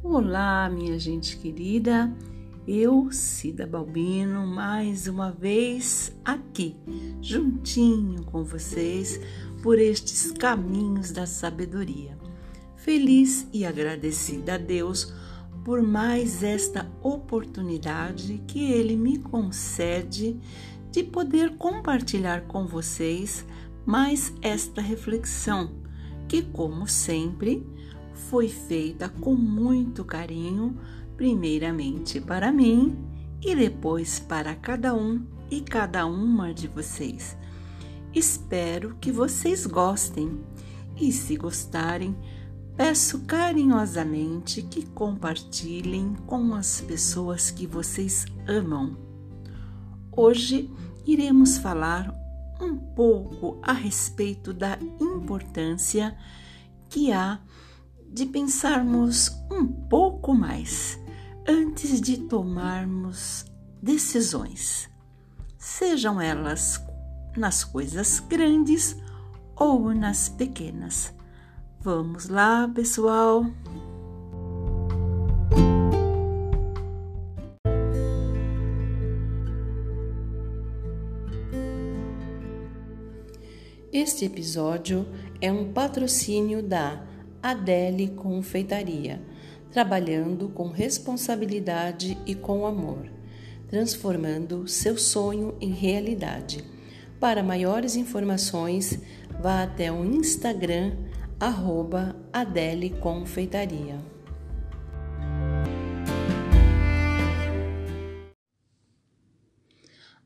Olá, minha gente querida. Eu, Cida Balbino, mais uma vez aqui, juntinho com vocês, por estes caminhos da sabedoria. Feliz e agradecida a Deus por mais esta oportunidade que Ele me concede de poder compartilhar com vocês mais esta reflexão, que, como sempre, foi feita com muito carinho, primeiramente para mim e depois para cada um e cada uma de vocês. Espero que vocês gostem e, se gostarem, peço carinhosamente que compartilhem com as pessoas que vocês amam. Hoje iremos falar um pouco a respeito da importância que há de pensarmos um pouco mais antes de tomarmos decisões, sejam elas nas coisas grandes ou nas pequenas. Vamos lá, pessoal! Este episódio é um patrocínio da Adele Confeitaria, trabalhando com responsabilidade e com amor, transformando seu sonho em realidade. Para maiores informações, vá até o Instagram arroba Adele Confeitaria.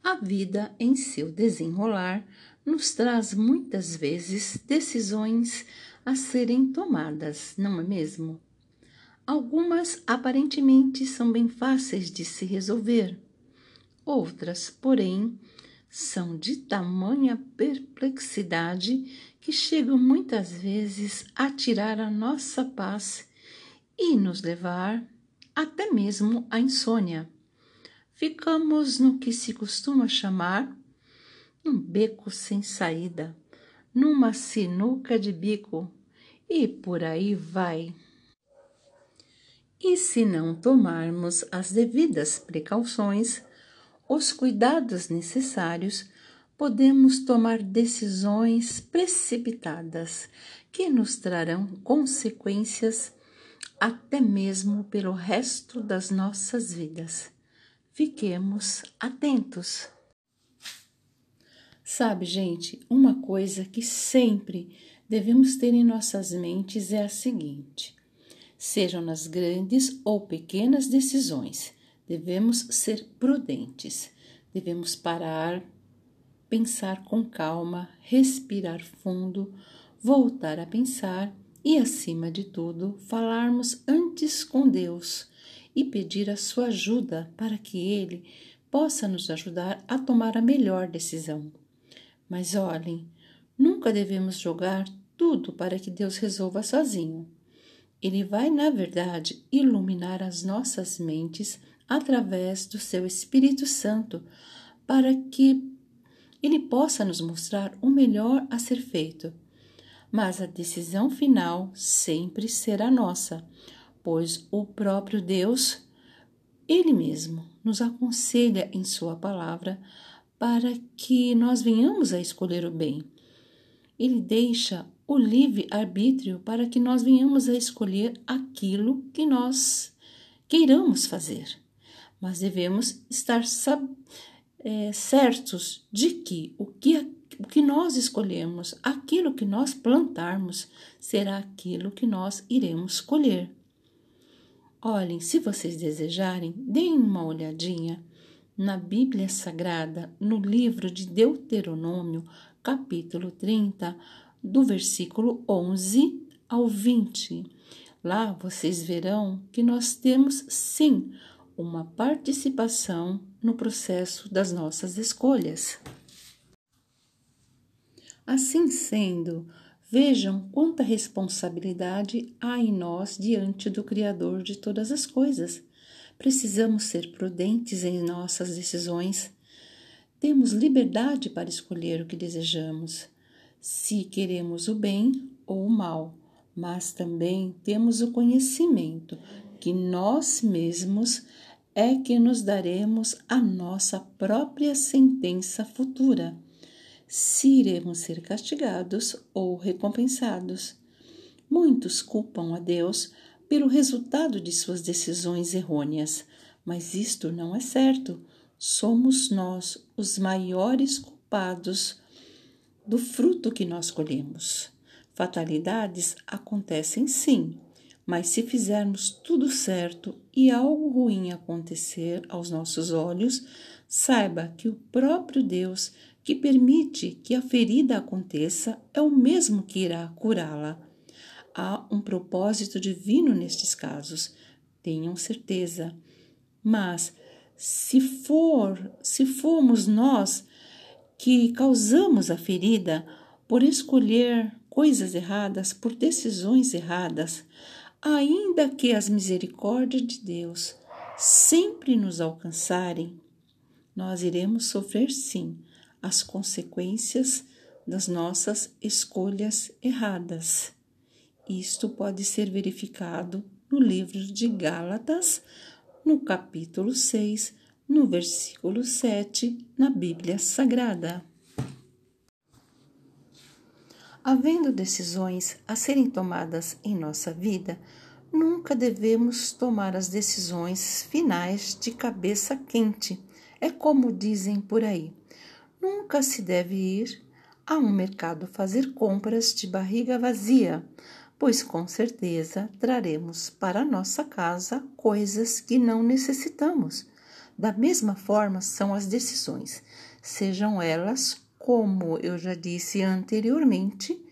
A vida em seu desenrolar nos traz muitas vezes decisões a serem tomadas, não é mesmo? Algumas aparentemente são bem fáceis de se resolver, outras, porém, são de tamanha perplexidade que chegam muitas vezes a tirar a nossa paz e nos levar até mesmo à insônia. Ficamos no que se costuma chamar um beco sem saída numa sinuca de bico e por aí vai. E se não tomarmos as devidas precauções, os cuidados necessários, podemos tomar decisões precipitadas que nos trarão consequências até mesmo pelo resto das nossas vidas. Fiquemos atentos. Sabe, gente, uma coisa que sempre devemos ter em nossas mentes é a seguinte: sejam nas grandes ou pequenas decisões, devemos ser prudentes, devemos parar, pensar com calma, respirar fundo, voltar a pensar e, acima de tudo, falarmos antes com Deus e pedir a sua ajuda para que Ele possa nos ajudar a tomar a melhor decisão. Mas olhem, nunca devemos jogar tudo para que Deus resolva sozinho. Ele vai, na verdade, iluminar as nossas mentes através do seu Espírito Santo, para que ele possa nos mostrar o melhor a ser feito. Mas a decisão final sempre será nossa, pois o próprio Deus, Ele mesmo, nos aconselha em Sua palavra para que nós venhamos a escolher o bem. Ele deixa o livre-arbítrio para que nós venhamos a escolher aquilo que nós queiramos fazer. Mas devemos estar é, certos de que o, que o que nós escolhemos, aquilo que nós plantarmos, será aquilo que nós iremos colher. Olhem, se vocês desejarem, deem uma olhadinha na Bíblia Sagrada, no livro de Deuteronômio, capítulo 30, do versículo 11 ao 20. Lá vocês verão que nós temos sim uma participação no processo das nossas escolhas. Assim sendo, vejam quanta responsabilidade há em nós diante do Criador de todas as coisas Precisamos ser prudentes em nossas decisões. Temos liberdade para escolher o que desejamos, se queremos o bem ou o mal, mas também temos o conhecimento que nós mesmos é que nos daremos a nossa própria sentença futura, se iremos ser castigados ou recompensados. Muitos culpam a Deus pelo resultado de suas decisões errôneas, mas isto não é certo. Somos nós os maiores culpados do fruto que nós colhemos. Fatalidades acontecem sim, mas se fizermos tudo certo e algo ruim acontecer aos nossos olhos, saiba que o próprio Deus que permite que a ferida aconteça é o mesmo que irá curá-la. Há um propósito divino nestes casos, tenham certeza. Mas se for, se formos nós que causamos a ferida por escolher coisas erradas, por decisões erradas, ainda que as misericórdias de Deus sempre nos alcançarem, nós iremos sofrer sim as consequências das nossas escolhas erradas. Isto pode ser verificado no livro de Gálatas, no capítulo 6, no versículo 7, na Bíblia Sagrada. Havendo decisões a serem tomadas em nossa vida, nunca devemos tomar as decisões finais de cabeça quente. É como dizem por aí: nunca se deve ir a um mercado fazer compras de barriga vazia, pois com certeza traremos para nossa casa coisas que não necessitamos. Da mesma forma são as decisões, sejam elas como eu já disse anteriormente,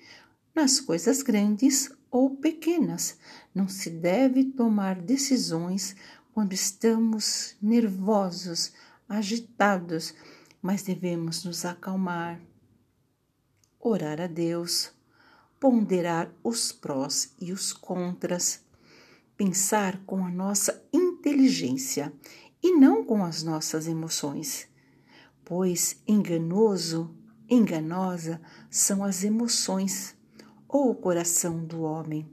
nas coisas grandes ou pequenas. Não se deve tomar decisões quando estamos nervosos, agitados, mas devemos nos acalmar, orar a Deus, ponderar os prós e os contras, pensar com a nossa inteligência e não com as nossas emoções, pois enganoso enganosa são as emoções ou o coração do homem.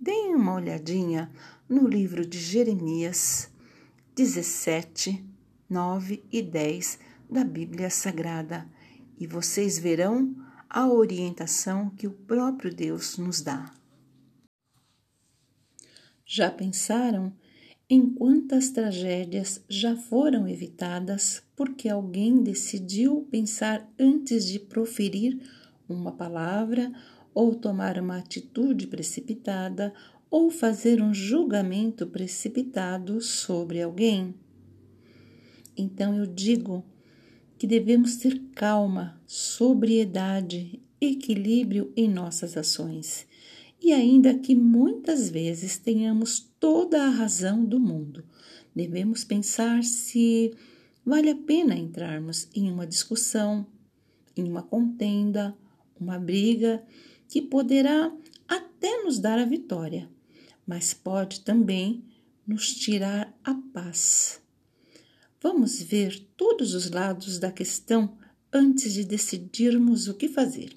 Deem uma olhadinha no livro de Jeremias 17, 9 e 10 da Bíblia Sagrada e vocês verão a orientação que o próprio Deus nos dá. Já pensaram em quantas tragédias já foram evitadas porque alguém decidiu pensar antes de proferir uma palavra ou tomar uma atitude precipitada ou fazer um julgamento precipitado sobre alguém. Então eu digo que devemos ter calma, sobriedade, equilíbrio em nossas ações e ainda que muitas vezes tenhamos toda a razão do mundo, devemos pensar se vale a pena entrarmos em uma discussão, em uma contenda, uma briga que poderá até nos dar a vitória, mas pode também nos tirar a paz. Vamos ver todos os lados da questão antes de decidirmos o que fazer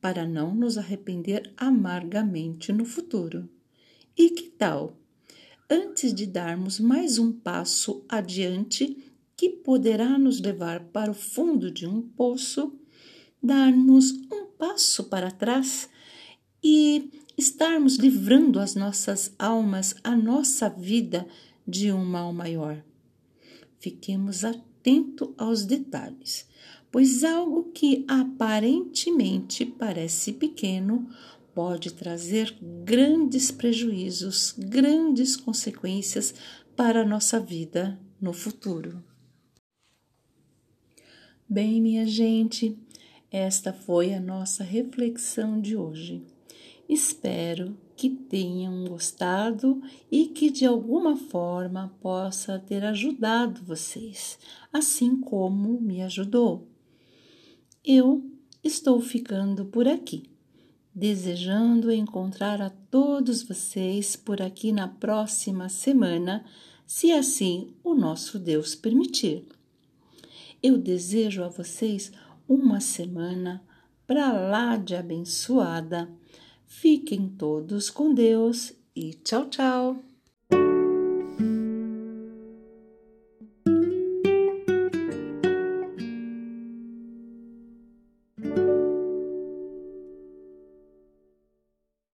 para não nos arrepender amargamente no futuro. E que tal? Antes de darmos mais um passo adiante que poderá nos levar para o fundo de um poço, darmos um passo para trás e estarmos livrando as nossas almas, a nossa vida de um mal maior. Fiquemos atentos aos detalhes pois algo que aparentemente parece pequeno pode trazer grandes prejuízos, grandes consequências para a nossa vida no futuro. Bem, minha gente, esta foi a nossa reflexão de hoje. Espero que tenham gostado e que de alguma forma possa ter ajudado vocês, assim como me ajudou. Eu estou ficando por aqui, desejando encontrar a todos vocês por aqui na próxima semana, se assim o nosso Deus permitir. Eu desejo a vocês uma semana para lá de abençoada. Fiquem todos com Deus e tchau, tchau!